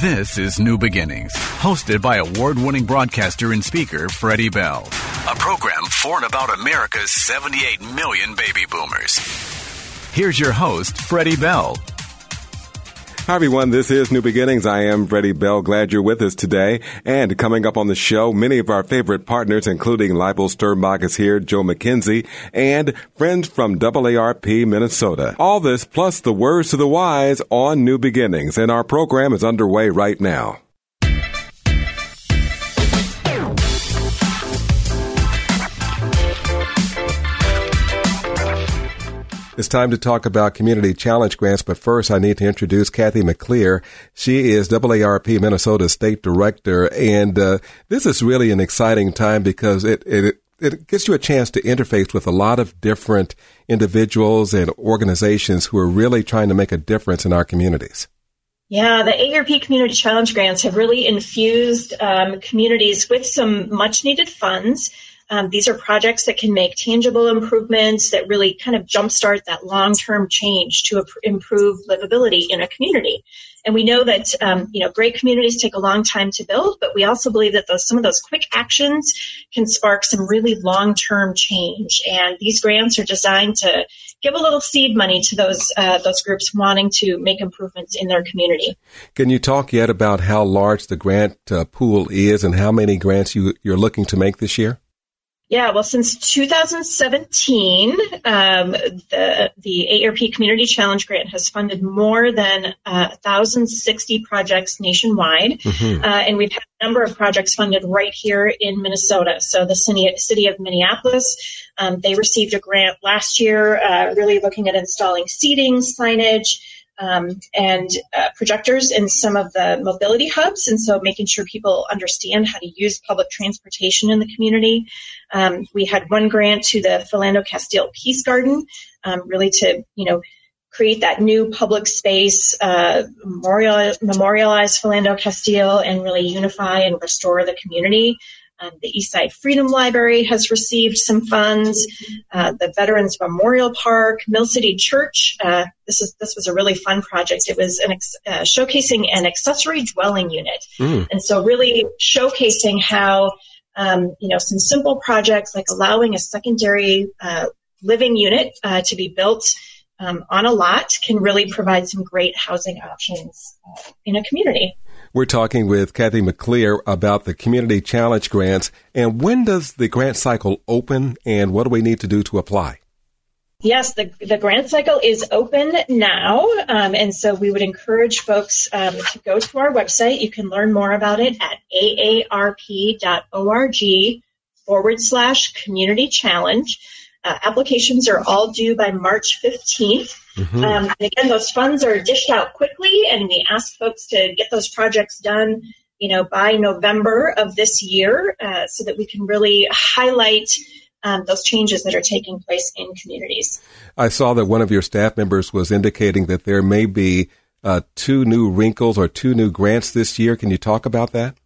This is New Beginnings, hosted by award winning broadcaster and speaker Freddie Bell. A program for and about America's 78 million baby boomers. Here's your host, Freddie Bell. Hi, everyone. This is New Beginnings. I am Freddie Bell. Glad you're with us today. And coming up on the show, many of our favorite partners, including Leibel Sternbach is here, Joe McKenzie, and friends from AARP Minnesota. All this plus the words to the wise on New Beginnings. And our program is underway right now. It's time to talk about community challenge grants, but first I need to introduce Cathy McLeer. She is AARP Minnesota State Director, and uh, this is really an exciting time because it, it it gives you a chance to interface with a lot of different individuals and organizations who are really trying to make a difference in our communities. Yeah, the AARP Community Challenge Grants have really infused um, communities with some much needed funds um, these are projects that can make tangible improvements that really kind of jumpstart that long-term change to improve livability in a community. And we know that um, you know great communities take a long time to build, but we also believe that those some of those quick actions can spark some really long-term change. And these grants are designed to give a little seed money to those uh, those groups wanting to make improvements in their community. Can you talk yet about how large the grant uh, pool is and how many grants you, you're looking to make this year? Yeah, well, since 2017, um, the the AARP Community Challenge Grant has funded more than uh, 1,060 projects nationwide, mm-hmm. uh, and we've had a number of projects funded right here in Minnesota. So the city, city of Minneapolis, um, they received a grant last year, uh, really looking at installing seating, signage um, and uh, projectors in some of the mobility hubs. And so making sure people understand how to use public transportation in the community. Um, we had one grant to the Philando Castile Peace Garden, um, really to, you know, create that new public space, uh, memorialize, memorialize Philando Castile and really unify and restore the community. Um, the Eastside Freedom Library has received some funds. Uh, the Veterans Memorial Park, Mill City Church. Uh, this is this was a really fun project. It was an ex- uh, showcasing an accessory dwelling unit, mm. and so really showcasing how um, you know some simple projects like allowing a secondary uh, living unit uh, to be built. Um, on a lot can really provide some great housing options uh, in a community. We're talking with Cathy McLeer about the Community Challenge grants. And when does the grant cycle open and what do we need to do to apply? Yes, the, the grant cycle is open now. Um, and so we would encourage folks um, to go to our website. You can learn more about it at aarp.org forward slash community challenge. Uh, applications are all due by March 15th. Mm-hmm. Um, and again, those funds are dished out quickly, and we ask folks to get those projects done, you know, by November of this year, uh, so that we can really highlight um, those changes that are taking place in communities. I saw that one of your staff members was indicating that there may be uh, two new wrinkles or two new grants this year. Can you talk about that?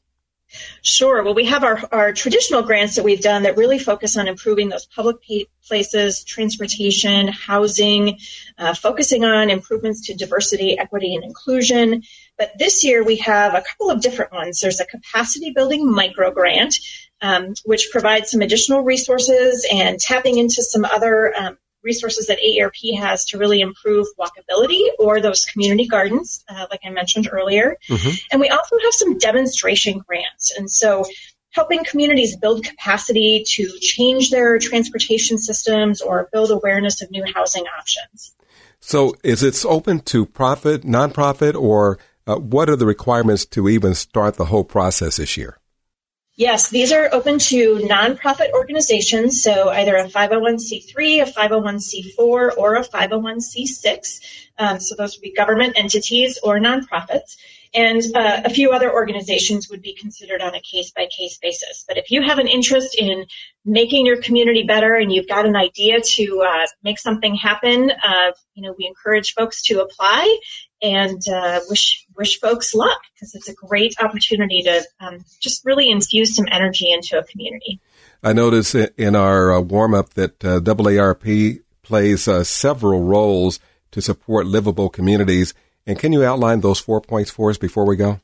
Sure. Well, we have our, our traditional grants that we've done that really focus on improving those public places, transportation, housing, uh, focusing on improvements to diversity, equity, and inclusion. But this year we have a couple of different ones. There's a capacity building micro grant, um, which provides some additional resources and tapping into some other um, resources that AARP has to really improve walkability or those community gardens, uh, like I mentioned earlier. Mm-hmm. And we also have some demonstration grants. And so helping communities build capacity to change their transportation systems or build awareness of new housing options. So is it open to profit, nonprofit, or uh, what are the requirements to even start the whole process this year? Yes, these are open to nonprofit organizations, so either a 501c3, a 501c4, or a 501c6. Um, so those would be government entities or nonprofits. And uh, a few other organizations would be considered on a case by case basis. But if you have an interest in making your community better and you've got an idea to uh, make something happen, uh, you know, we encourage folks to apply and uh, wish wish folks luck because it's a great opportunity to um, just really infuse some energy into a community. I notice in our uh, warm up that uh, AARP plays uh, several roles to support livable communities. And can you outline those four points for us before we go?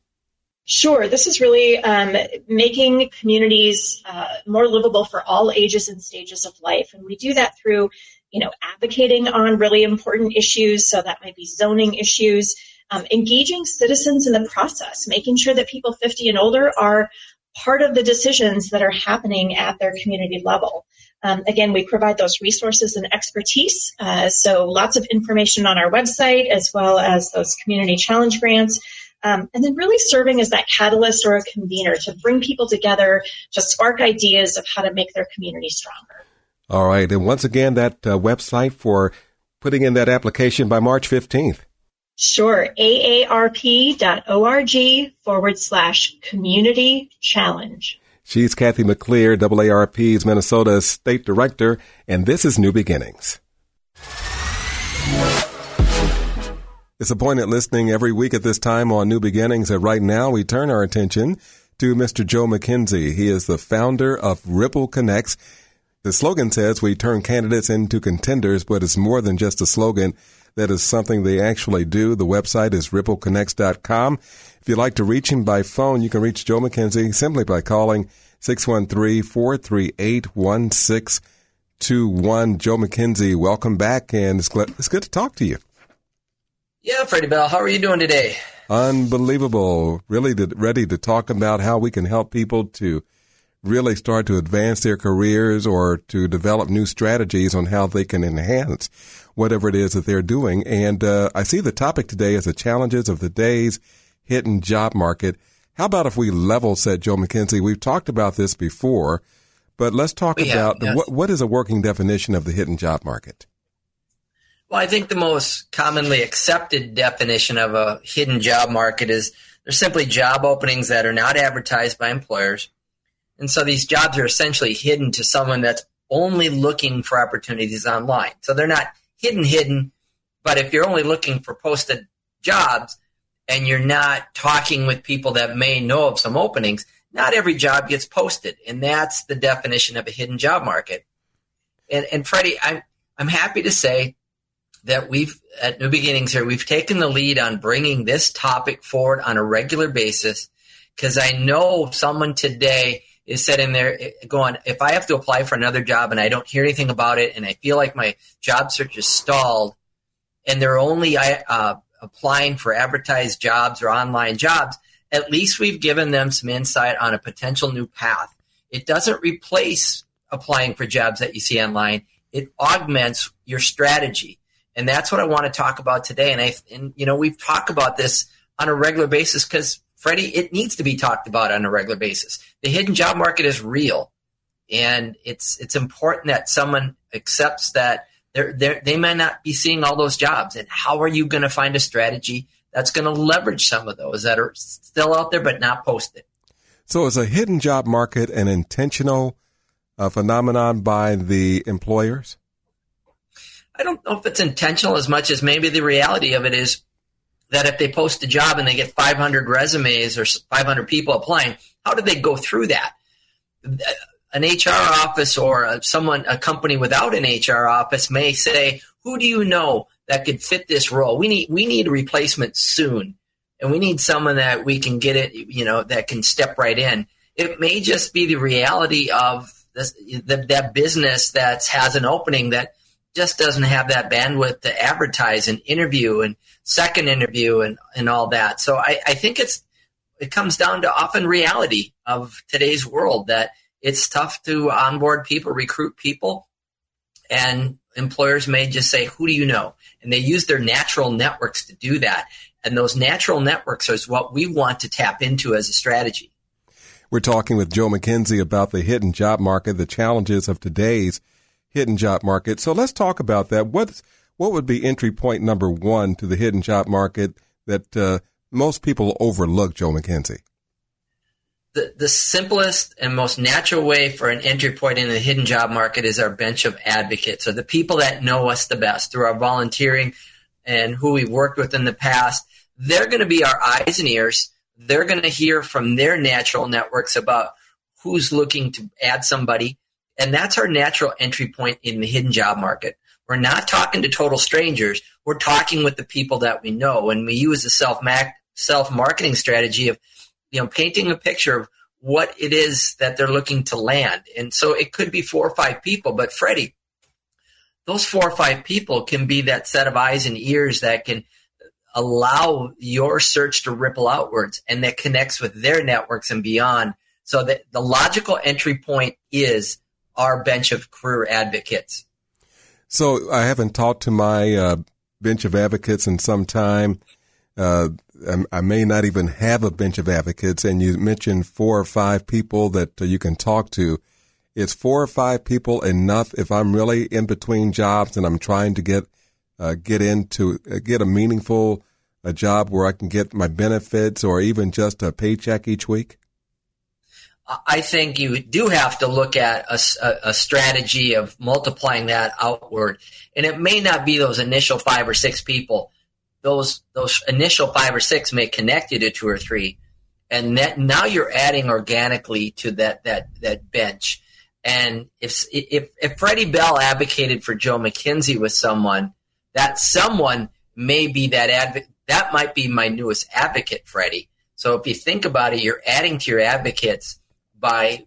Sure. This is really um, making communities uh, more livable for all ages and stages of life. And we do that through, you know, advocating on really important issues. So that might be zoning issues, um, engaging citizens in the process, making sure that people 50 and older are part of the decisions that are happening at their community level. Um, again, we provide those resources and expertise. Uh, so lots of information on our website as well as those community challenge grants. Um, and then really serving as that catalyst or a convener to bring people together to spark ideas of how to make their community stronger. All right. And once again, that uh, website for putting in that application by March 15th. Sure. AARP.org forward slash community challenge. She's Cathy McLeer, AARP's Minnesota State Director, and this is New Beginnings. It's a point Disappointed listening every week at this time on New Beginnings, and right now we turn our attention to Mr. Joe McKenzie. He is the founder of Ripple Connects. The slogan says we turn candidates into contenders, but it's more than just a slogan. That is something they actually do. The website is rippleconnects.com. If you'd like to reach him by phone, you can reach Joe McKenzie simply by calling 613-438-1621. Joe McKenzie, welcome back, and it's, glad, it's good to talk to you. Yeah, Freddie Bell, how are you doing today? Unbelievable. Really to, ready to talk about how we can help people to really start to advance their careers or to develop new strategies on how they can enhance whatever it is that they're doing. And uh, I see the topic today as the challenges of the day's hidden job market. How about if we level set, Joe McKenzie? We've talked about this before, but let's talk we about have, yes. what, what is a working definition of the hidden job market? Well, I think the most commonly accepted definition of a hidden job market is they're simply job openings that are not advertised by employers. And so these jobs are essentially hidden to someone that's only looking for opportunities online. So they're not hidden, hidden. But if you're only looking for posted jobs and you're not talking with people that may know of some openings, not every job gets posted. And that's the definition of a hidden job market. And, and Freddie, I'm, I'm happy to say that we've, at New Beginnings here, we've taken the lead on bringing this topic forward on a regular basis because I know someone today is sitting there eh, going, if I have to apply for another job and I don't hear anything about it and I feel like my job search is stalled and they're only uh, applying for advertised jobs or online jobs, at least we've given them some insight on a potential new path. It doesn't replace applying for jobs that you see online. It augments your strategy. And that's what I want to talk about today. And I, and you know, we've talked about this on a regular basis because Freddie, it needs to be talked about on a regular basis. The hidden job market is real, and it's it's important that someone accepts that they're, they're, they may not be seeing all those jobs. And how are you going to find a strategy that's going to leverage some of those that are still out there but not posted? So, is a hidden job market an intentional uh, phenomenon by the employers? I don't know if it's intentional as much as maybe the reality of it is that if they post a job and they get 500 resumes or 500 people applying, how do they go through that? An HR office or someone, a company without an HR office may say, "Who do you know that could fit this role? We need we need a replacement soon, and we need someone that we can get it, you know, that can step right in." It may just be the reality of this, the, that business that has an opening that just doesn't have that bandwidth to advertise and interview and second interview and, and all that. So I, I think it's it comes down to often reality of today's world that it's tough to onboard people, recruit people, and employers may just say, "Who do you know?" And they use their natural networks to do that. And those natural networks is what we want to tap into as a strategy. We're talking with Joe McKenzie about the hidden job market, the challenges of today's hidden job market. So let's talk about that. What what would be entry point number one to the hidden job market that uh, most people overlook, Joe McKenzie? The, the simplest and most natural way for an entry point in the hidden job market is our bench of advocates, or the people that know us the best through our volunteering and who we've worked with in the past. They're going to be our eyes and ears. They're going to hear from their natural networks about who's looking to add somebody and that's our natural entry point in the hidden job market. We're not talking to total strangers. We're talking with the people that we know. And we use a self self marketing strategy of you know, painting a picture of what it is that they're looking to land. And so it could be four or five people, but Freddie, those four or five people can be that set of eyes and ears that can allow your search to ripple outwards and that connects with their networks and beyond. So that the logical entry point is our bench of career advocates. So I haven't talked to my uh, bench of advocates in some time. Uh, I may not even have a bench of advocates. And you mentioned four or five people that uh, you can talk to. Is four or five people enough if I'm really in between jobs and I'm trying to get uh, get into uh, get a meaningful a job where I can get my benefits or even just a paycheck each week? I think you do have to look at a, a, strategy of multiplying that outward, and it may not be those initial five or six people. Those those initial five or six may connect you to two or three, and that now you're adding organically to that that that bench. And if if if Freddie Bell advocated for Joe McKenzie with someone, that someone may be that advocate. That might be my newest advocate, Freddie. So if you think about it, you're adding to your advocates by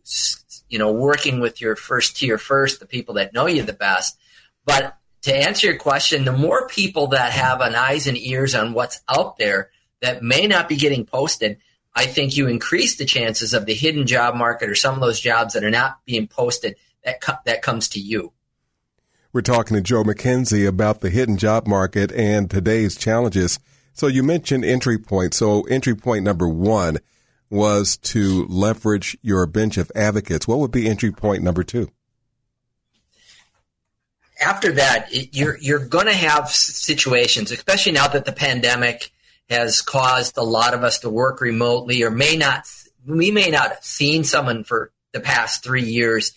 you know working with your first tier first, the people that know you the best. But to answer your question, the more people that have an eyes and ears on what's out there that may not be getting posted, I think you increase the chances of the hidden job market or some of those jobs that are not being posted that co- that comes to you. We're talking to Joe McKenzie about the hidden job market and today's challenges. So you mentioned entry point. So entry point number one was to leverage your bench of advocates. What would be entry point number two? After that, you're you're going to have situations, especially now that the pandemic has caused a lot of us to work remotely, or may not. We may not have seen someone for the past three years.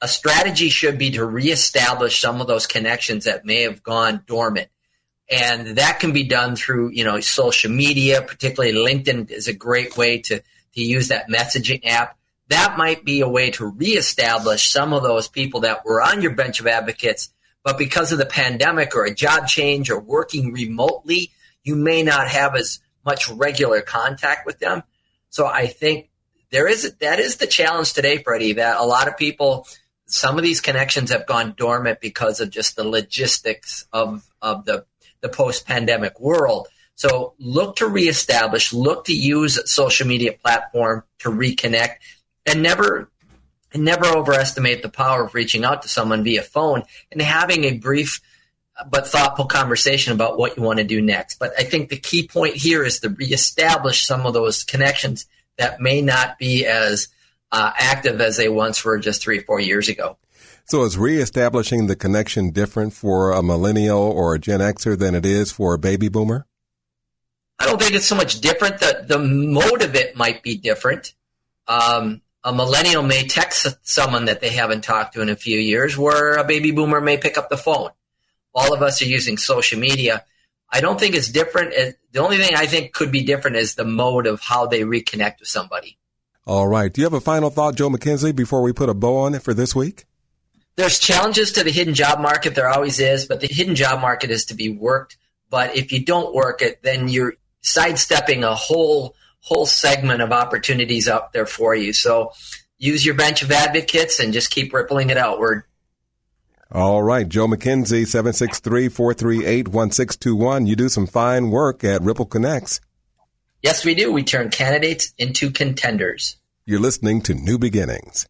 A strategy should be to reestablish some of those connections that may have gone dormant and that can be done through you know social media particularly linkedin is a great way to to use that messaging app. That might be a way to reestablish some of those people that were on your bench of advocates but because of the pandemic or a job change or working remotely you may not have as much regular contact with them. So i think there is that is the challenge today freddie that a lot of people some of these connections have gone dormant because of just the logistics of of the the post pandemic world. So look to reestablish, look to use social media platform to reconnect and never never overestimate the power of reaching out to someone via phone and having a brief but thoughtful conversation about what you want to do next. But I think the key point here is to reestablish some of those connections that may not be as uh, active as they once were just three, four years ago. So is reestablishing the connection different for a millennial or a Gen Xer than it is for a baby boomer? I don't think it's so much different. The, the mode of it might be different. Um, a millennial may text someone that they haven't talked to in a few years, where a baby boomer may pick up the phone. All of us are using social media. I don't think it's different. The only thing I think could be different is the mode of how they reconnect with somebody. All right. Do you have a final thought, Joe McKenzie, before we put a bow on it for this week? There's challenges to the hidden job market. There always is, but the hidden job market is to be worked. But if you don't work it, then you're sidestepping a whole whole segment of opportunities out there for you. So use your bench of advocates and just keep rippling it outward. All right, Joe McKenzie, 763-438-1621. You do some fine work at Ripple Connects. Yes, we do. We turn candidates into contenders. You're listening to New Beginnings.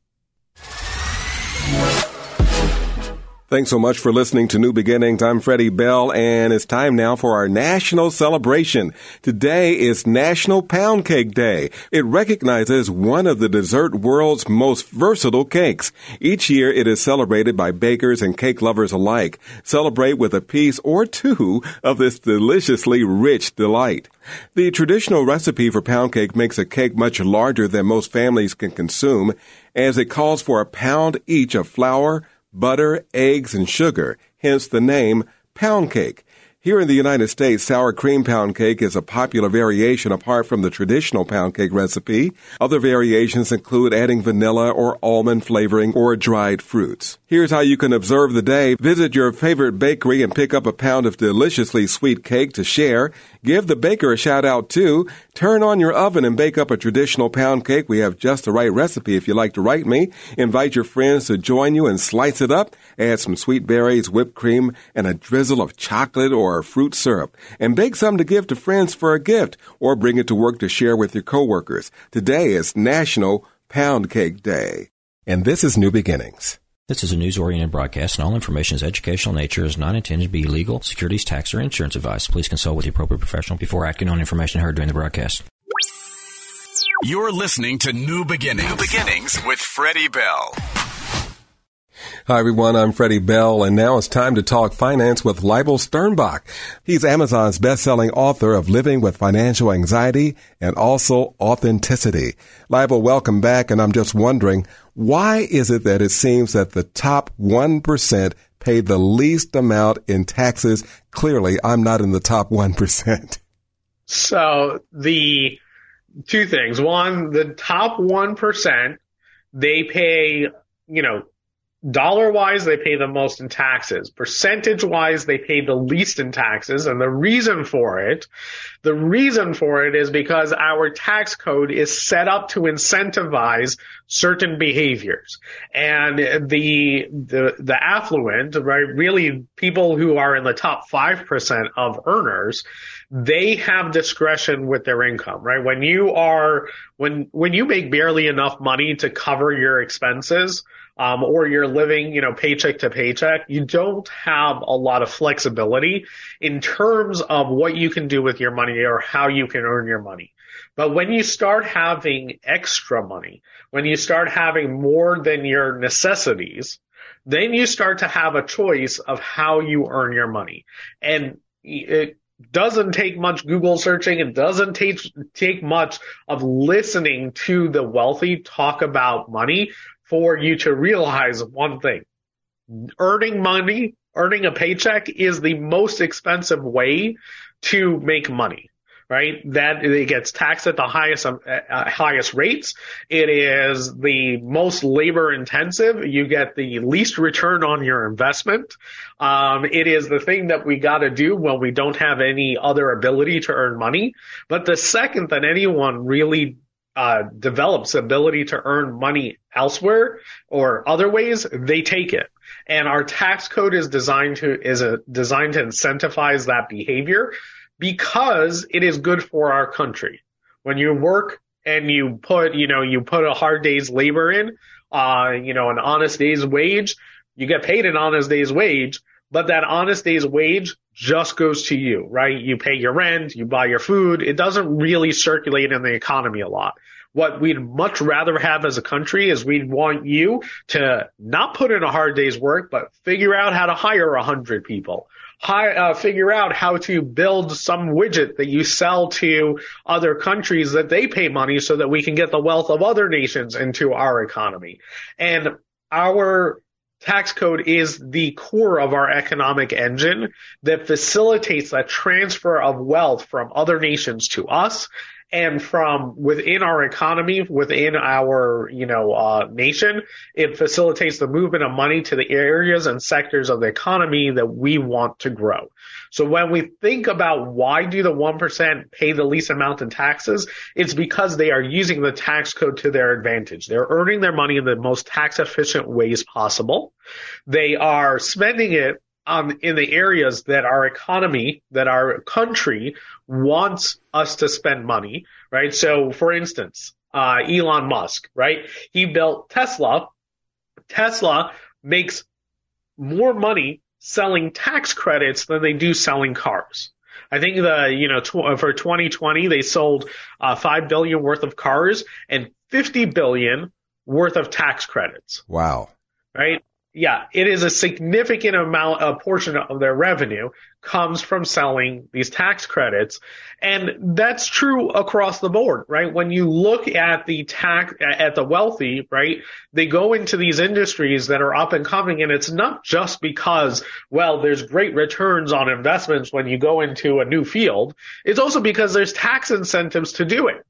Thanks so much for listening to New Beginnings. I'm Freddie Bell, and it's time now for our national celebration. Today is National Pound Cake Day. It recognizes one of the dessert world's most versatile cakes. Each year, it is celebrated by bakers and cake lovers alike. Celebrate with a piece or two of this deliciously rich delight. The traditional recipe for pound cake makes a cake much larger than most families can consume, as it calls for a pound each of flour, butter, eggs, and sugar, hence the name pound cake. Here in the United States, sour cream pound cake is a popular variation apart from the traditional pound cake recipe. Other variations include adding vanilla or almond flavoring or dried fruits. Here's how you can observe the day. Visit your favorite bakery and pick up a pound of deliciously sweet cake to share. Give the baker a shout out too. Turn on your oven and bake up a traditional pound cake. We have just the right recipe if you like to write me. Invite your friends to join you and slice it up. Add some sweet berries, whipped cream, and a drizzle of chocolate or fruit syrup. And bake some to give to friends for a gift or bring it to work to share with your coworkers. Today is National Pound Cake Day. And this is New Beginnings. This is a news oriented broadcast, and all information is educational in nature is not intended to be legal, securities, tax, or insurance advice. Please consult with the appropriate professional before acting on information heard during the broadcast. You're listening to New Beginnings. New Beginnings with Freddie Bell. Hi everyone, I'm Freddie Bell, and now it's time to talk finance with Leibel Sternbach. He's Amazon's best-selling author of Living with Financial Anxiety and also Authenticity. Leibel, welcome back, and I'm just wondering, why is it that it seems that the top 1% pay the least amount in taxes? Clearly, I'm not in the top 1%. So the two things. One, the top 1%, they pay, you know, Dollar wise, they pay the most in taxes. Percentage wise, they pay the least in taxes. And the reason for it, the reason for it is because our tax code is set up to incentivize certain behaviors. And the, the, the affluent, right, really people who are in the top 5% of earners, they have discretion with their income, right? When you are, when, when you make barely enough money to cover your expenses, um, or you're living, you know, paycheck to paycheck, you don't have a lot of flexibility in terms of what you can do with your money or how you can earn your money. But when you start having extra money, when you start having more than your necessities, then you start to have a choice of how you earn your money. And it doesn't take much Google searching. It doesn't take, take much of listening to the wealthy talk about money for you to realize one thing. Earning money, earning a paycheck is the most expensive way to make money right? That it gets taxed at the highest uh, uh, highest rates. It is the most labor intensive. You get the least return on your investment. Um, it is the thing that we got to do when we don't have any other ability to earn money. But the second that anyone really uh, develops ability to earn money elsewhere or other ways, they take it. And our tax code is designed to is a, designed to incentivize that behavior because it is good for our country. When you work and you put, you know, you put a hard day's labor in, uh, you know, an honest day's wage, you get paid an honest day's wage, but that honest day's wage just goes to you, right? You pay your rent, you buy your food. It doesn't really circulate in the economy a lot. What we'd much rather have as a country is we'd want you to not put in a hard day's work, but figure out how to hire a hundred people. Hi, uh, figure out how to build some widget that you sell to other countries that they pay money so that we can get the wealth of other nations into our economy. And our tax code is the core of our economic engine that facilitates that transfer of wealth from other nations to us and from within our economy, within our, you know, uh, nation, it facilitates the movement of money to the areas and sectors of the economy that we want to grow. So when we think about why do the 1% pay the least amount in taxes, it's because they are using the tax code to their advantage. They're earning their money in the most tax efficient ways possible. They are spending it um, in the areas that our economy, that our country wants us to spend money, right? So for instance, uh, Elon Musk, right? He built Tesla. Tesla makes more money selling tax credits than they do selling cars. I think the, you know, tw- for 2020, they sold uh, 5 billion worth of cars and 50 billion worth of tax credits. Wow. Right? Yeah, it is a significant amount, a portion of their revenue comes from selling these tax credits. And that's true across the board, right? When you look at the tax, at the wealthy, right? They go into these industries that are up and coming and it's not just because, well, there's great returns on investments when you go into a new field. It's also because there's tax incentives to do it.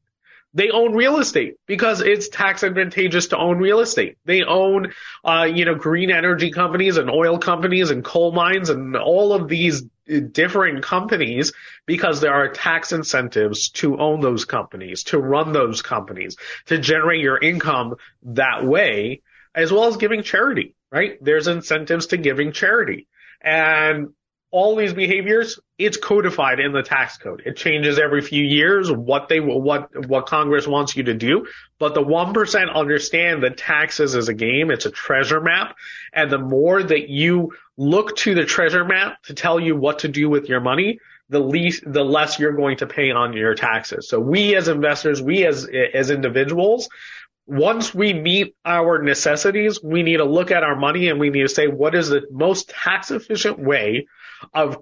They own real estate because it's tax advantageous to own real estate. They own, uh, you know, green energy companies and oil companies and coal mines and all of these different companies because there are tax incentives to own those companies, to run those companies, to generate your income that way, as well as giving charity, right? There's incentives to giving charity. And all these behaviors, it's codified in the tax code. It changes every few years what they what what Congress wants you to do. But the one percent understand that taxes is a game. It's a treasure map, and the more that you look to the treasure map to tell you what to do with your money, the least the less you're going to pay on your taxes. So we as investors, we as as individuals, once we meet our necessities, we need to look at our money and we need to say what is the most tax efficient way of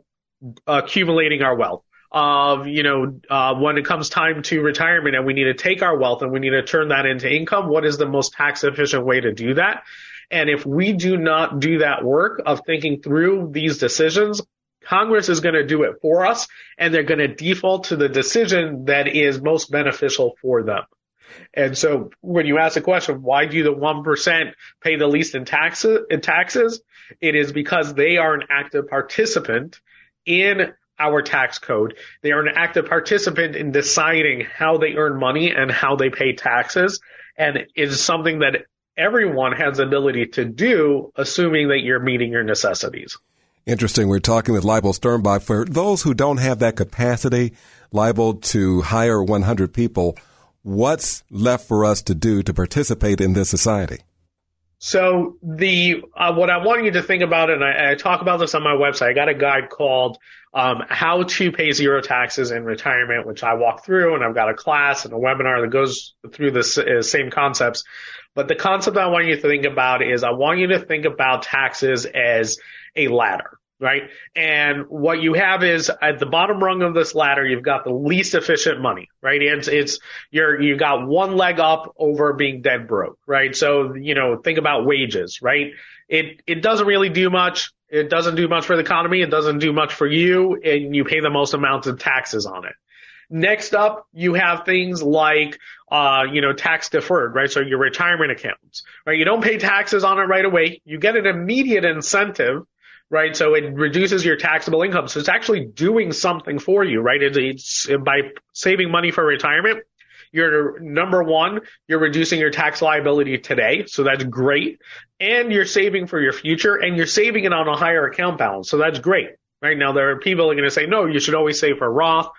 accumulating our wealth of you know uh, when it comes time to retirement and we need to take our wealth and we need to turn that into income what is the most tax efficient way to do that? And if we do not do that work of thinking through these decisions congress is going to do it for us and they're going to default to the decision that is most beneficial for them and so when you ask the question, why do the 1% pay the least in taxes, in taxes? It is because they are an active participant in our tax code. They are an active participant in deciding how they earn money and how they pay taxes. And it is something that everyone has the ability to do, assuming that you're meeting your necessities. Interesting. We're talking with Leibel Sternbach. For those who don't have that capacity, liable to hire 100 people, what's left for us to do to participate in this society? So the uh, what I want you to think about, and I, I, talk about this on my website. I got a guide called um, "How to Pay Zero Taxes in Retirement," which I walk through, and I've got a class and a webinar that goes through the uh, same concepts. But the concept I want you to think about is I want you to think about taxes as a ladder right? And what you have is at the bottom rung of this ladder, you've got the least efficient money, right? It's, it's, you're, you got one leg up over being dead broke, right? So, you know, think about wages, right? It, it doesn't really do much. It doesn't do much for the economy. It doesn't do much for you and you pay the most amount of taxes on it. Next up, you have things like, uh, you know, tax deferred, right? So your retirement accounts, right? You don't pay taxes on it right away. You get an immediate incentive right? So it reduces your taxable income. So it's actually doing something for you, right? It's, by saving money for retirement. You're number one, you're reducing your tax liability today. So that's great. And you're saving for your future and you're saving it on a higher account balance. So that's great. Right now, there are people are going to say, no, you should always save for Roth.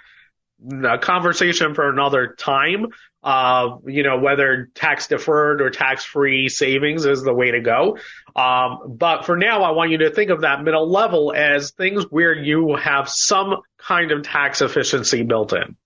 A conversation for another time. Uh, you know, whether tax deferred or tax free savings is the way to go. Um, but for now, I want you to think of that middle level as things where you have some kind of tax efficiency built in.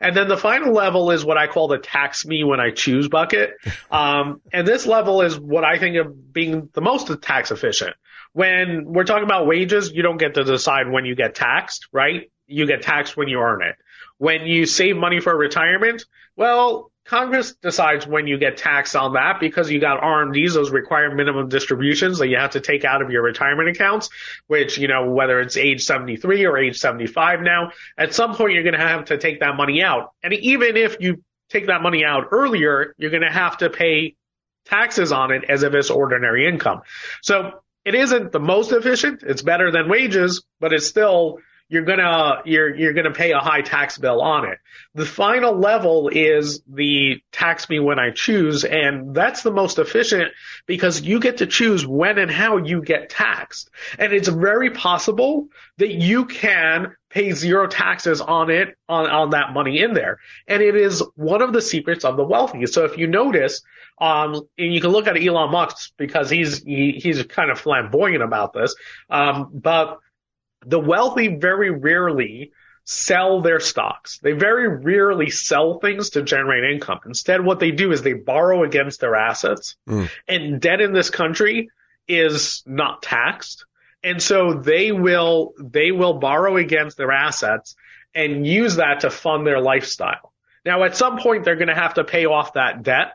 And then the final level is what I call the tax me when I choose bucket. Um, and this level is what I think of being the most tax efficient. When we're talking about wages, you don't get to decide when you get taxed, right? You get taxed when you earn it. When you save money for retirement, well, Congress decides when you get taxed on that because you got RMDs, those require minimum distributions that you have to take out of your retirement accounts, which, you know, whether it's age 73 or age 75 now, at some point you're going to have to take that money out. And even if you take that money out earlier, you're going to have to pay taxes on it as if it's ordinary income. So it isn't the most efficient. It's better than wages, but it's still you're gonna you're you're gonna pay a high tax bill on it. The final level is the tax me when I choose, and that's the most efficient because you get to choose when and how you get taxed. And it's very possible that you can pay zero taxes on it on, on that money in there. And it is one of the secrets of the wealthy. So if you notice, um, and you can look at Elon Musk because he's he, he's kind of flamboyant about this. Um, but the wealthy very rarely sell their stocks. They very rarely sell things to generate income. Instead, what they do is they borrow against their assets mm. and debt in this country is not taxed. And so they will, they will borrow against their assets and use that to fund their lifestyle. Now, at some point, they're going to have to pay off that debt.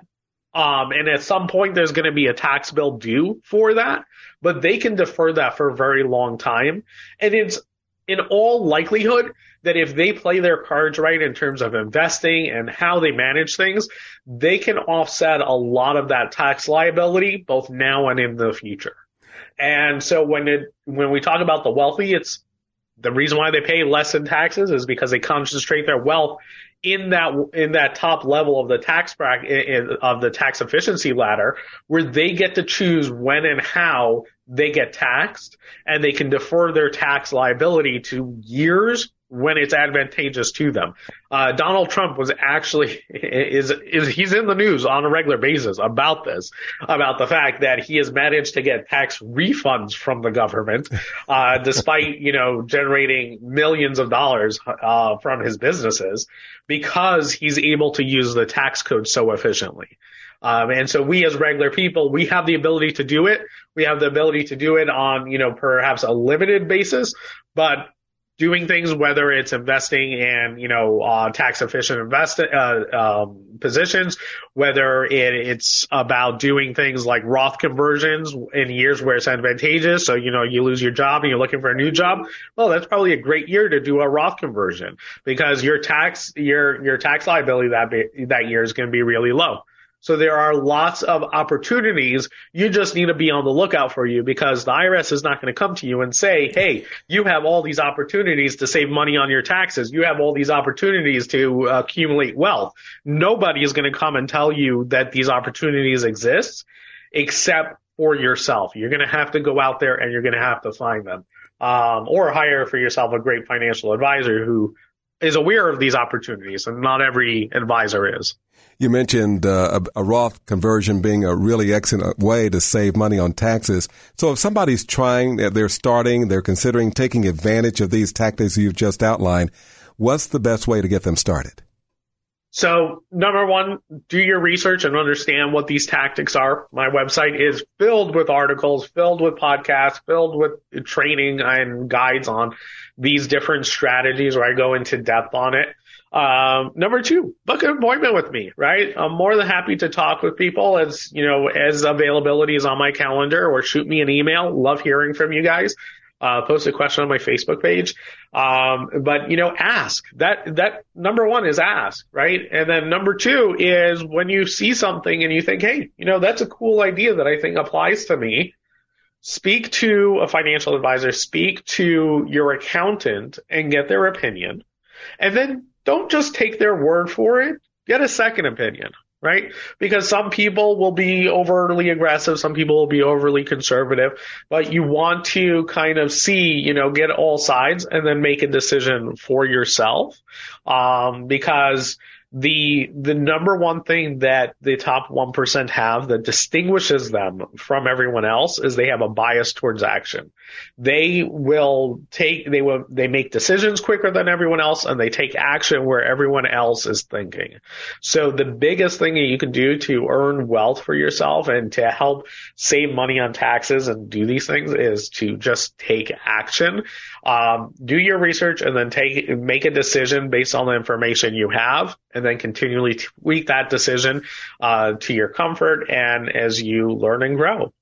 Um, and at some point, there's going to be a tax bill due for that but they can defer that for a very long time. And it's in all likelihood that if they play their cards right in terms of investing and how they manage things, they can offset a lot of that tax liability both now and in the future. And so when it, when we talk about the wealthy, it's the reason why they pay less in taxes is because they concentrate their wealth in that in that top level of the tax bracket of the tax efficiency ladder where they get to choose when and how they get taxed and they can defer their tax liability to years when it's advantageous to them. Uh, Donald Trump was actually is is he's in the news on a regular basis about this, about the fact that he has managed to get tax refunds from the government, uh, despite you know generating millions of dollars uh, from his businesses, because he's able to use the tax code so efficiently. Um, and so we as regular people, we have the ability to do it. We have the ability to do it on, you know, perhaps a limited basis, but doing things, whether it's investing in, you know, uh, tax efficient invest, uh, um, positions, whether it, it's about doing things like Roth conversions in years where it's advantageous. So, you know, you lose your job and you're looking for a new job. Well, that's probably a great year to do a Roth conversion because your tax, your, your tax liability that, be, that year is going to be really low. So there are lots of opportunities. You just need to be on the lookout for you because the IRS is not going to come to you and say, Hey, you have all these opportunities to save money on your taxes. You have all these opportunities to accumulate wealth. Nobody is going to come and tell you that these opportunities exist except for yourself. You're going to have to go out there and you're going to have to find them. Um, or hire for yourself a great financial advisor who is aware of these opportunities and not every advisor is. You mentioned uh, a, a, Roth conversion being a really excellent way to save money on taxes. So if somebody's trying, they're starting, they're considering taking advantage of these tactics you've just outlined, what's the best way to get them started? So number one, do your research and understand what these tactics are. My website is filled with articles, filled with podcasts, filled with training and guides on these different strategies where I go into depth on it. Um, number two, book an appointment with me, right? I'm more than happy to talk with people as, you know, as availability is on my calendar or shoot me an email. Love hearing from you guys. Uh, post a question on my Facebook page. Um, but you know, ask that, that number one is ask, right? And then number two is when you see something and you think, Hey, you know, that's a cool idea that I think applies to me. Speak to a financial advisor, speak to your accountant and get their opinion. And then don't just take their word for it. Get a second opinion, right? Because some people will be overly aggressive, some people will be overly conservative, but you want to kind of see, you know, get all sides and then make a decision for yourself. Um, because the the number one thing that the top 1% have that distinguishes them from everyone else is they have a bias towards action. They will take they will they make decisions quicker than everyone else and they take action where everyone else is thinking. So the biggest thing that you can do to earn wealth for yourself and to help save money on taxes and do these things is to just take action. Um, do your research and then take make a decision based on the information you have and then continually tweak that decision uh, to your comfort and as you learn and grow.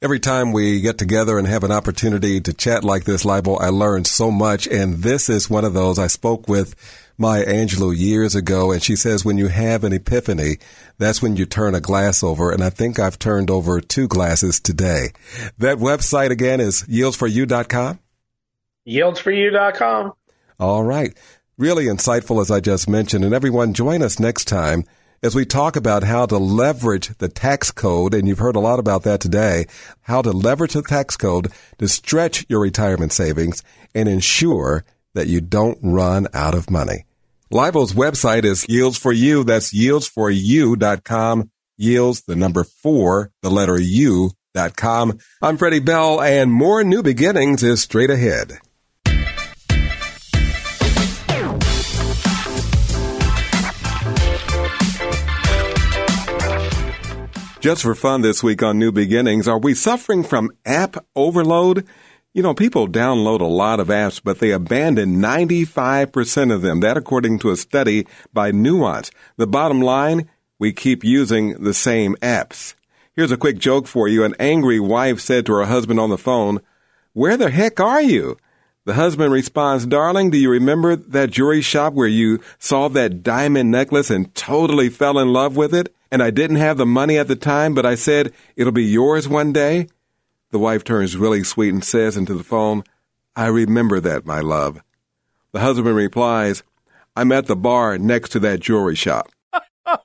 Every time we get together and have an opportunity to chat like this, Leibel, I learn so much. And this is one of those I spoke with Maya Angelou years ago. And she says, when you have an epiphany, that's when you turn a glass over. And I think I've turned over two glasses today. That website again is yieldsforyou.com. Yieldsforyou.com. All right really insightful, as I just mentioned. And everyone, join us next time as we talk about how to leverage the tax code. And you've heard a lot about that today, how to leverage the tax code to stretch your retirement savings and ensure that you don't run out of money. Leibel's website is Yields for You. That's yieldsforyou.com. Yields, the number four, the letter U dot com. I'm Freddie Bell and more new beginnings is straight ahead. Just for fun this week on New Beginnings, are we suffering from app overload? You know, people download a lot of apps, but they abandon 95% of them. That according to a study by Nuance. The bottom line, we keep using the same apps. Here's a quick joke for you. An angry wife said to her husband on the phone, Where the heck are you? The husband responds, Darling, do you remember that jewelry shop where you saw that diamond necklace and totally fell in love with it? And I didn't have the money at the time, but I said, it'll be yours one day. The wife turns really sweet and says into the phone, I remember that, my love. The husband replies, I'm at the bar next to that jewelry shop.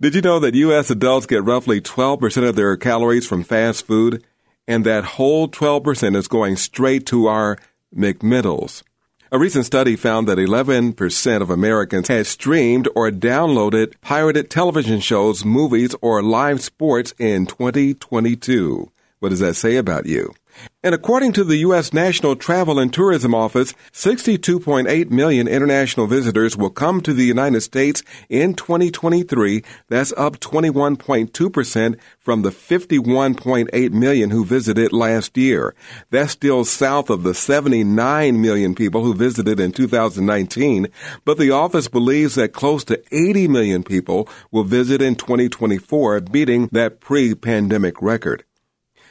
Did you know that U.S. adults get roughly 12% of their calories from fast food? And that whole 12% is going straight to our McMiddles. A recent study found that 11% of Americans had streamed or downloaded pirated television shows, movies, or live sports in 2022. What does that say about you? And according to the U.S. National Travel and Tourism Office, 62.8 million international visitors will come to the United States in 2023. That's up 21.2% from the 51.8 million who visited last year. That's still south of the 79 million people who visited in 2019, but the office believes that close to 80 million people will visit in 2024, beating that pre-pandemic record.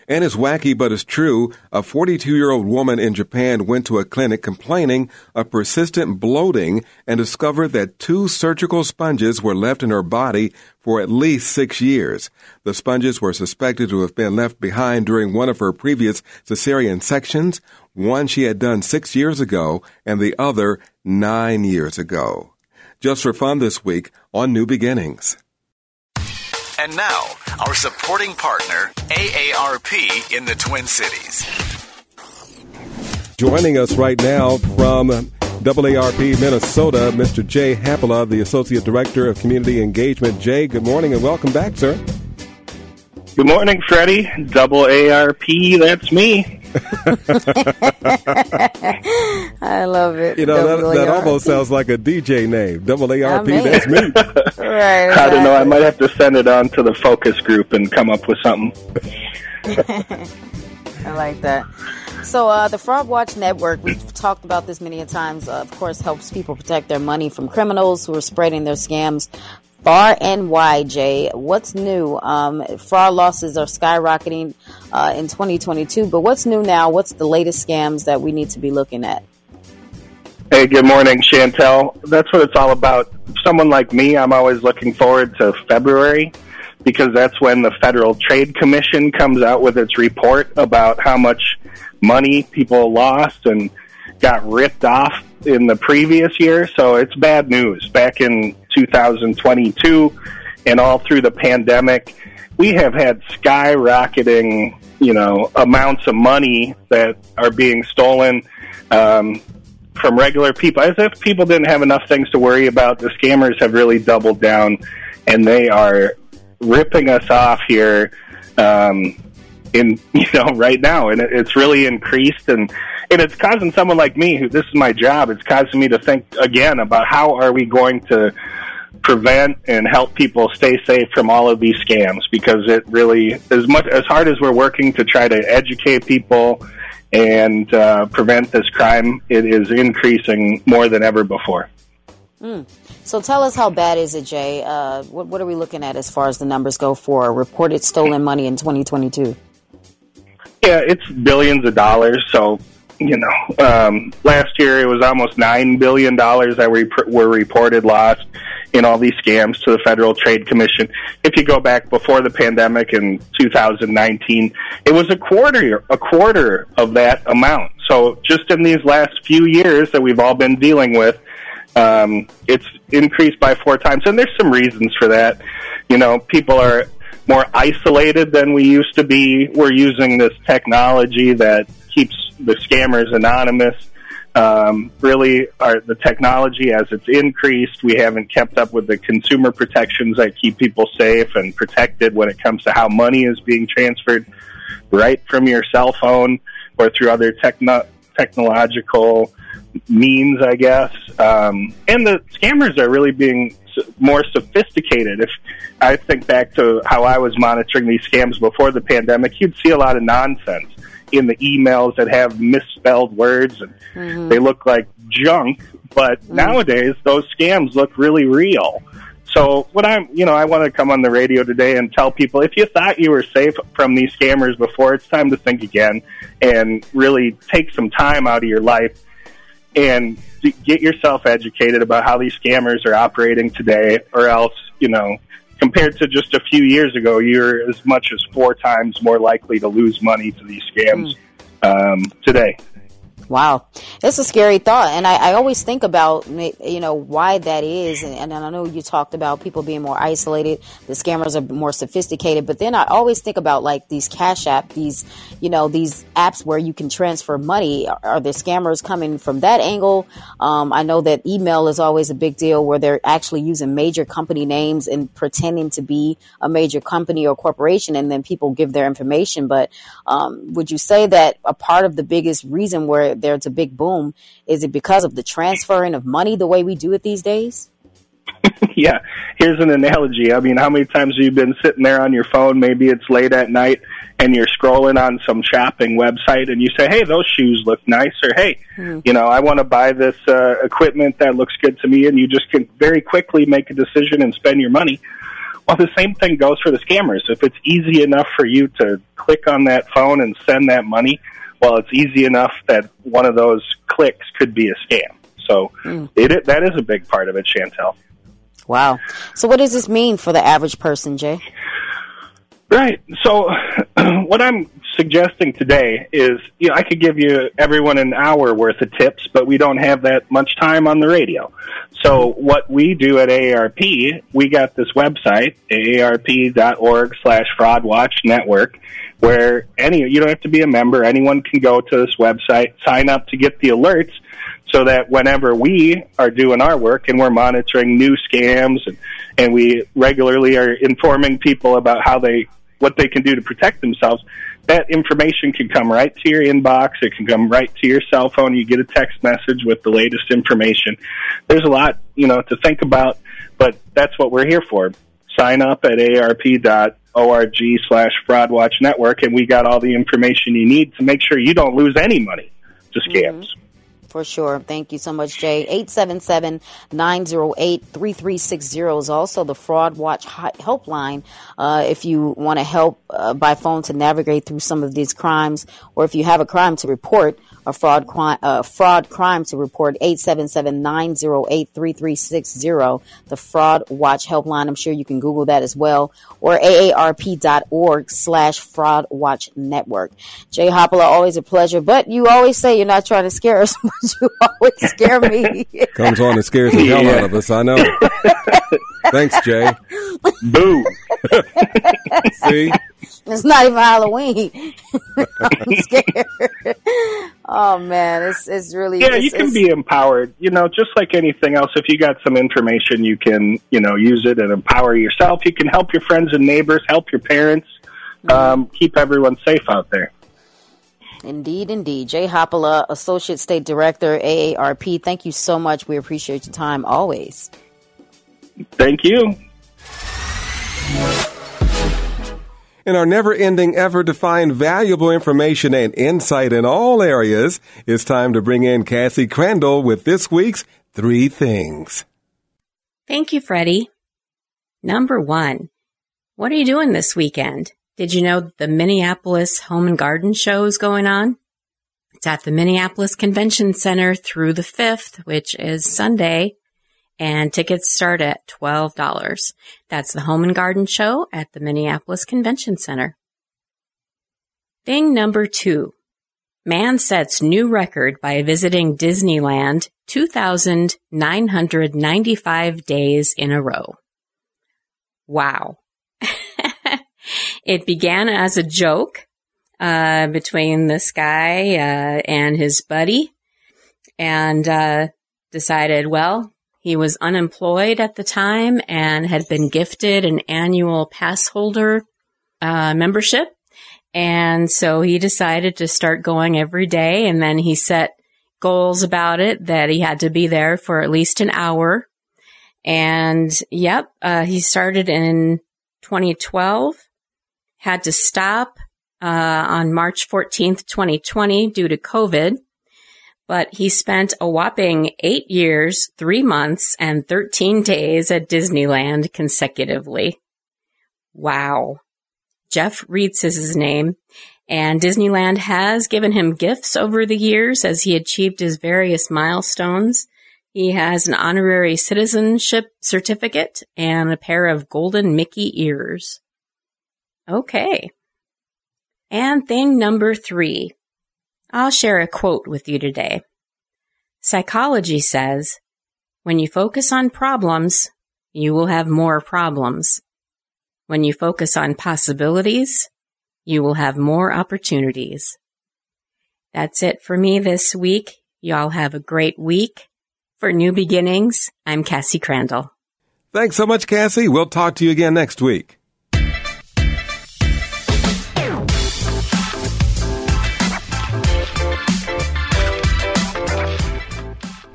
And it's wacky, but it's true. A 42 year old woman in Japan went to a clinic complaining of persistent bloating and discovered that two surgical sponges were left in her body for at least six years. The sponges were suspected to have been left behind during one of her previous cesarean sections, one she had done six years ago and the other nine years ago. Just for fun this week on New Beginnings. And now, our supporting partner, AARP in the Twin Cities. Joining us right now from AARP Minnesota, Mr. Jay Haapala, the Associate Director of Community Engagement. Jay, good morning and welcome back, sir. Good morning, Freddie. Double ARP, that's me. I love it. You know, that, that, almost sounds like a DJ name. Double ARP, that's me. right. I don't know. I might have to send it on to the focus group and come up with something. I like that. So, uh, the Fraud Watch Network, we've talked about this many a times, uh, of course, helps people protect their money from criminals who are spreading their scams far and. What's new? Um, fraud losses are skyrocketing uh, in 2022, but what's new now? What's the latest scams that we need to be looking at? Hey, good morning, Chantel. That's what it's all about. Someone like me, I'm always looking forward to February because that's when the Federal Trade Commission comes out with its report about how much money people lost and got ripped off in the previous year. So it's bad news. Back in 2022 and all through the pandemic, we have had skyrocketing, you know, amounts of money that are being stolen um, from regular people. As if people didn't have enough things to worry about, the scammers have really doubled down, and they are ripping us off here. Um, in you know right now, and it's really increased, and and it's causing someone like me, who this is my job, it's causing me to think again about how are we going to prevent and help people stay safe from all of these scams because it really as much as hard as we're working to try to educate people and uh, prevent this crime it is increasing more than ever before. Mm. so tell us how bad is it jay? Uh, what, what are we looking at as far as the numbers go for reported stolen money in 2022 yeah it's billions of dollars. So you know, um, last year it was almost nine billion dollars that were, were reported lost in all these scams to the Federal Trade Commission. If you go back before the pandemic in 2019, it was a quarter a quarter of that amount. So just in these last few years that we've all been dealing with, um, it's increased by four times, and there's some reasons for that. You know, people are more isolated than we used to be. We're using this technology that keeps the scammers anonymous. Um, really, our, the technology as it's increased, we haven't kept up with the consumer protections that keep people safe and protected when it comes to how money is being transferred right from your cell phone or through other techno- technological means, I guess. Um, and the scammers are really being more sophisticated. If I think back to how I was monitoring these scams before the pandemic, you'd see a lot of nonsense in the emails that have misspelled words and mm-hmm. they look like junk. But mm-hmm. nowadays, those scams look really real. So what I'm, you know, I want to come on the radio today and tell people if you thought you were safe from these scammers before, it's time to think again and really take some time out of your life and get yourself educated about how these scammers are operating today, or else, you know, compared to just a few years ago, you're as much as four times more likely to lose money to these scams mm. um, today. Wow, it's a scary thought, and I, I, always think about you know why that is, and, and, I know you talked about people being more isolated, the scammers are more sophisticated, but then I always think about like these cash app, these you know these apps where you can transfer money. Are, are the scammers coming from that angle? Um, I know that email is always a big deal where they're actually using major company names and pretending to be a major company or corporation, and then people give their information. But um, would you say that a part of the biggest reason where there's a big boom. Is it because of the transferring of money the way we do it these days? yeah. Here's an analogy. I mean, how many times have you been sitting there on your phone? Maybe it's late at night and you're scrolling on some shopping website and you say, Hey, those shoes look nice. Or, Hey, mm-hmm. you know, I want to buy this uh, equipment that looks good to me. And you just can very quickly make a decision and spend your money. Well, the same thing goes for the scammers. If it's easy enough for you to click on that phone and send that money, well, it's easy enough that one of those clicks could be a scam. So mm. it, that is a big part of it, Chantel. Wow. So what does this mean for the average person, Jay? Right. So what I'm suggesting today is, you know, I could give you everyone an hour worth of tips, but we don't have that much time on the radio. So what we do at AARP, we got this website, aarp.org slash network, where any you don't have to be a member. Anyone can go to this website, sign up to get the alerts, so that whenever we are doing our work and we're monitoring new scams and and we regularly are informing people about how they what they can do to protect themselves, that information can come right to your inbox. It can come right to your cell phone. You get a text message with the latest information. There's a lot, you know, to think about, but that's what we're here for. Sign up at aarp.org org slash fraudwatch network and we got all the information you need to make sure you don't lose any money to scams. Mm-hmm. For sure. Thank you so much, Jay. 877-908-3360 is also the Fraud Watch helpline. Uh, if you want to help uh, by phone to navigate through some of these crimes, or if you have a crime to report, a fraud crime, uh, fraud crime to report 877-908-3360, the Fraud Watch helpline. I'm sure you can Google that as well, or aarp.org slash fraud watch network. Jay Haapala, always a pleasure, but you always say you're not trying to scare us, but you always scare me. Comes on and scares the hell out of us, I know. Thanks, Jay. Boo. See? It's not even Halloween. I'm scared. Oh man, it's it's really yeah. It's, you can be empowered. You know, just like anything else. If you got some information, you can you know use it and empower yourself. You can help your friends and neighbors, help your parents, mm-hmm. um, keep everyone safe out there. Indeed, indeed. Jay Haapala, Associate State Director, AARP. Thank you so much. We appreciate your time always. Thank you. In our never ending effort to find valuable information and insight in all areas, it's time to bring in Cassie Crandall with this week's Three Things. Thank you, Freddie. Number one, what are you doing this weekend? Did you know the Minneapolis Home and Garden Show is going on? It's at the Minneapolis Convention Center through the 5th, which is Sunday, and tickets start at $12. That's the Home and Garden Show at the Minneapolis Convention Center. Thing number two. Man sets new record by visiting Disneyland 2,995 days in a row. Wow. it began as a joke uh, between this guy uh, and his buddy and uh, decided, well, he was unemployed at the time and had been gifted an annual pass holder uh, membership. And so he decided to start going every day. And then he set goals about it that he had to be there for at least an hour. And yep, uh, he started in 2012, had to stop uh, on March 14th, 2020 due to COVID but he spent a whopping eight years, three months, and 13 days at Disneyland consecutively. Wow. Jeff Reitz is his name, And Disneyland has given him gifts over the years as he achieved his various milestones. He has an honorary citizenship certificate and a pair of golden Mickey ears. Okay. And thing number three. I'll share a quote with you today. Psychology says, when you focus on problems, you will have more problems. When you focus on possibilities, you will have more opportunities. That's it for me this week. Y'all have a great week. For New Beginnings, I'm Cassie Crandall. Thanks so much, Cassie. We'll talk to you again next week.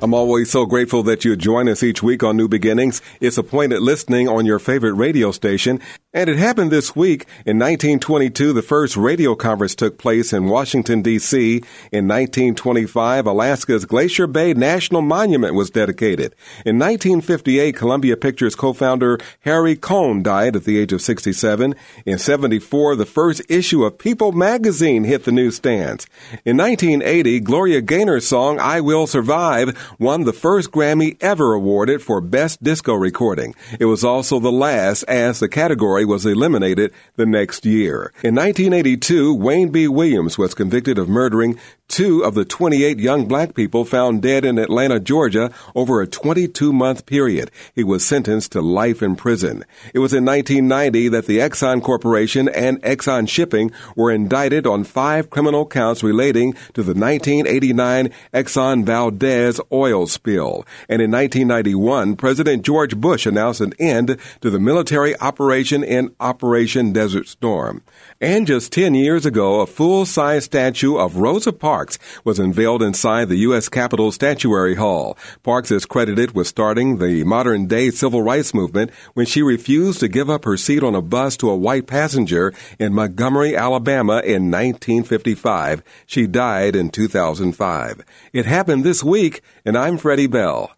I'm always so grateful that you join us each week on New Beginnings. It's appointed listening on your favorite radio station. And it happened this week. In 1922, the first radio conference took place in Washington, D.C. In 1925, Alaska's Glacier Bay National Monument was dedicated. In 1958, Columbia Pictures co-founder Harry Cohn died at the age of 67. In 74, the first issue of People magazine hit the newsstands. In 1980, Gloria Gaynor's song I Will Survive won the first Grammy ever awarded for Best Disco Recording. It was also the last as the category was eliminated the next year. In 1982, Wayne B. Williams was convicted of murdering two of the 28 young black people found dead in Atlanta, Georgia over a 22 month period. He was sentenced to life in prison. It was in 1990 that the Exxon Corporation and Exxon Shipping were indicted on five criminal counts relating to the 1989 Exxon Valdez oil spill. And in 1991, President George Bush announced an end to the military operation in Operation Desert Storm. And just 10 years ago, a full-size statue of Rosa Parks was unveiled inside the U.S. Capitol Statuary Hall. Parks is credited with starting the modern-day civil rights movement when she refused to give up her seat on a bus to a white passenger in Montgomery, Alabama in 1955. She died in 2005. It happened this week, and I'm Freddie Bell.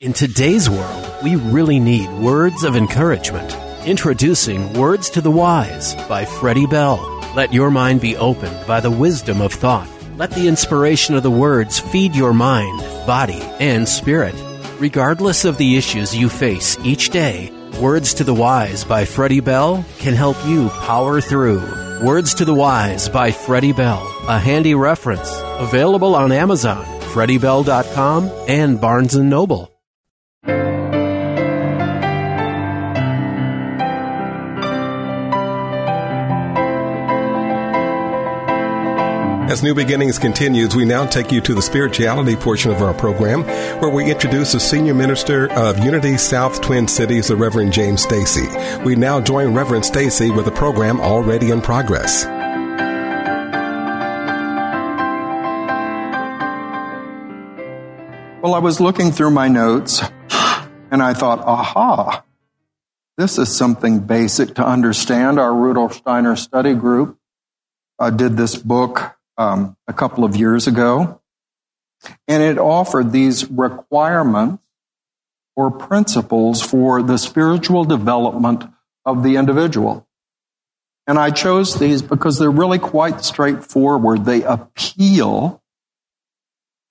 In today's world, we really need words of encouragement. Introducing Words to the Wise by Freddie Bell. Let your mind be opened by the wisdom of thought. Let the inspiration of the words feed your mind, body, and spirit. Regardless of the issues you face each day, Words to the Wise by Freddie Bell can help you power through. Words to the Wise by Freddie Bell, a handy reference. Available on Amazon, FreddieBell.com, and Barnes & Noble. As New Beginnings continues, we now take you to the spirituality portion of our program, where we introduce the senior minister of Unity South Twin Cities, the Reverend James Stacy. We now join Reverend Stacy with a program already in progress. Well, I was looking through my notes and I thought, aha, this is something basic to understand. Our Rudolf Steiner study group uh, did this book um, a couple of years ago, and it offered these requirements or principles for the spiritual development of the individual. And I chose these because they're really quite straightforward. They appeal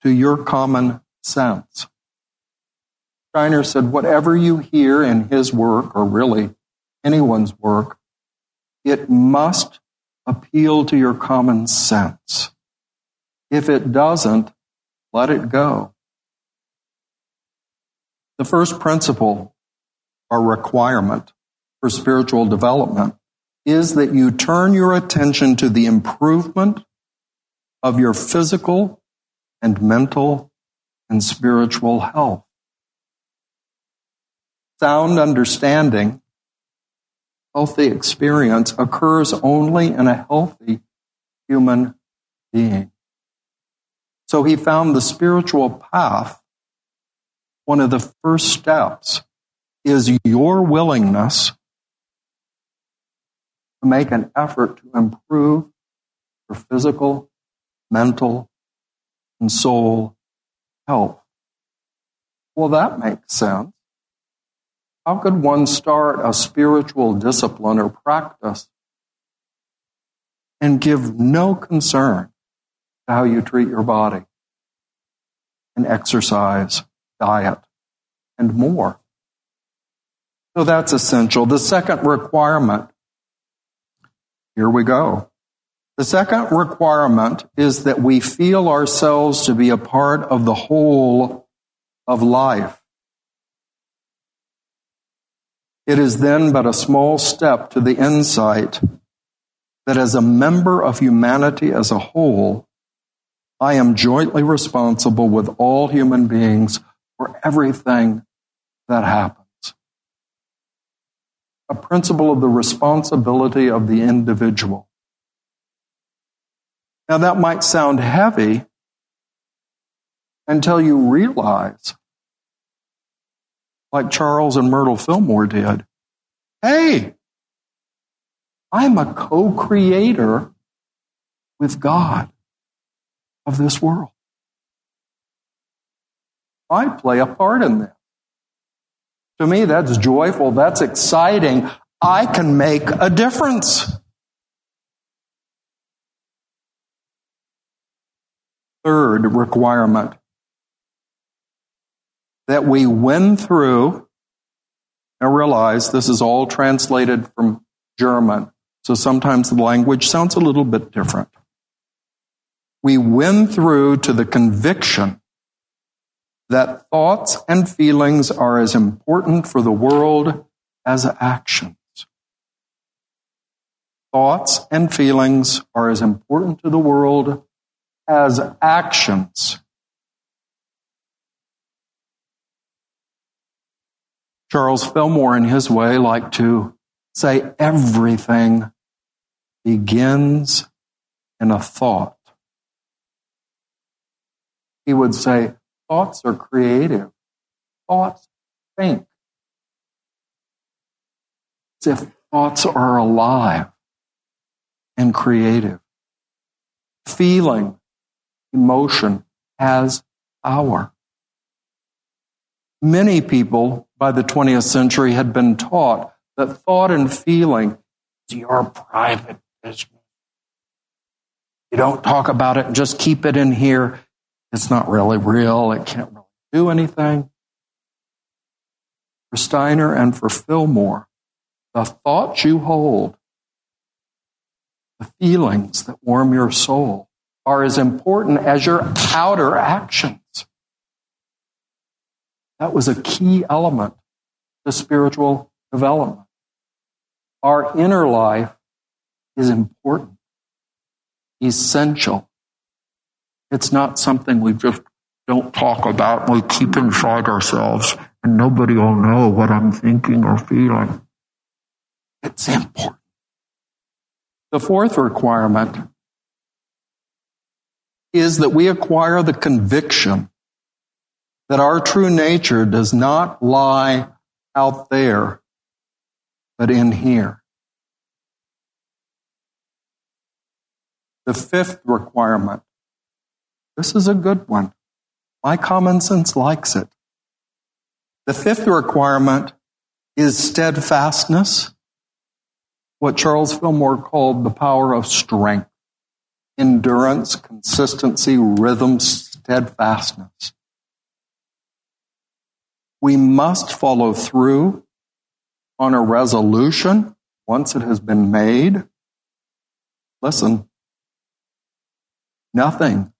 to your common sense. Steiner said, whatever you hear in his work, or really anyone's work, it must appeal to your common sense. If it doesn't, let it go. The first principle or requirement for spiritual development is that you turn your attention to the improvement of your physical and mental and spiritual health. Sound understanding healthy experience occurs only in a healthy human being. So he found the spiritual path. One of the first steps is your willingness to make an effort to improve your physical, mental, and soul health. Well, that makes sense. How could one start a spiritual discipline or practice and give no concern to how you treat your body and exercise, diet, and more. So that's essential. The second requirement, here we go. The second requirement is that we feel ourselves to be a part of the whole of life. It is then but a small step to the insight that as a member of humanity as a whole, I am jointly responsible with all human beings for everything that happens. A principle of the responsibility of the individual. Now that might sound heavy until you realize, like Charles and Myrtle Fillmore did, hey, I'm a co-creator with God of this world. I play a part in this. To me, that's joyful. That's exciting. I can make a difference. Third requirement that we win through. Now realize this is all translated from German. So sometimes the language sounds a little bit different. We win through to the conviction that thoughts and feelings are as important for the world as actions. Thoughts and feelings are as important to the world as actions. Charles Fillmore, in his way, liked to say everything begins in a thought. He would say, thoughts are creative. Thoughts think. As if thoughts are alive and creative. Feeling, emotion has power. Many people by the 20th century had been taught that thought and feeling is your private business. You don't talk about it just keep it in here. It's not really real. It can't really do anything. For Steiner and for Fillmore, the thoughts you hold, the feelings that warm your soul are as important as your outer actions. That was a key element to spiritual development. Our inner life is important, essential. It's not something we just don't talk about. We keep inside ourselves and nobody will know what I'm thinking or feeling. It's important. The fourth requirement is that we acquire the conviction that our true nature does not lie out there, but in here. The fifth requirement. This is a good one. My common sense likes it. The fifth requirement is steadfastness, what Charles Fillmore called the power of strength, endurance, consistency, rhythm, steadfastness. We must follow through on a resolution once it has been made. Listen, nothing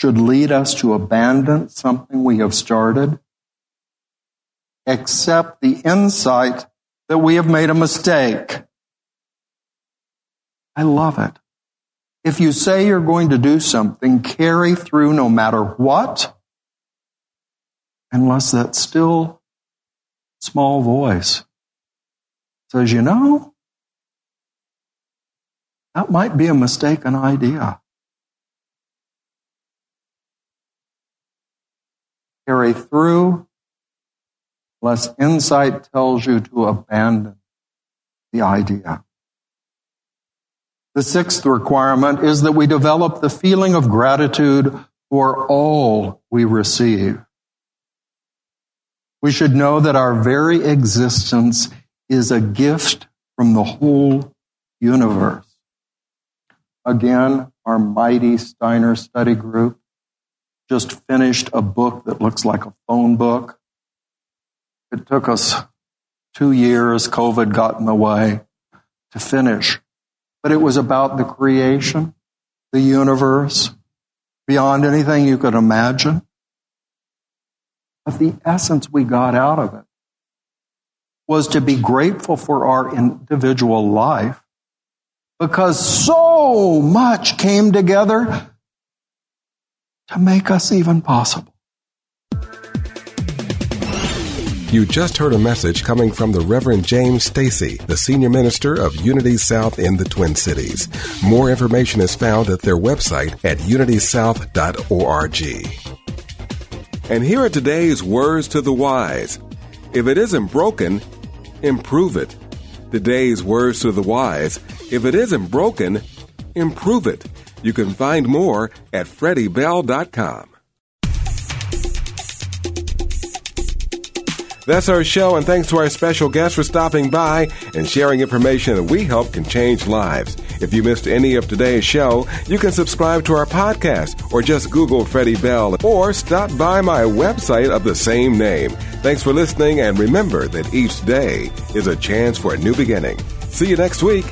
should lead us to abandon something we have started except the insight that we have made a mistake. I love it. If you say you're going to do something, carry through no matter what unless that still small voice says, you know, that might be a mistaken idea. Carry through, unless insight tells you to abandon the idea. The sixth requirement is that we develop the feeling of gratitude for all we receive. We should know that our very existence is a gift from the whole universe. again, our mighty Steiner study group, just finished a book that looks like a phone book. It took us two years, COVID got in the way to finish. But it was about the creation, the universe, beyond anything you could imagine. But the essence we got out of it was to be grateful for our individual life because so much came together to make us even possible. You just heard a message coming from the Reverend James Stacy, the senior minister of Unity South in the Twin Cities. More information is found at their website at unitysouth.org. And here are today's words to the wise. If it isn't broken, improve it. Today's words to the wise. If it isn't broken, improve it. You can find more at freddiebell.com. That's our show, and thanks to our special guest for stopping by and sharing information that we hope can change lives. If you missed any of today's show, you can subscribe to our podcast or just Google Freddie Bell or stop by my website of the same name. Thanks for listening, and remember that each day is a chance for a new beginning. See you next week.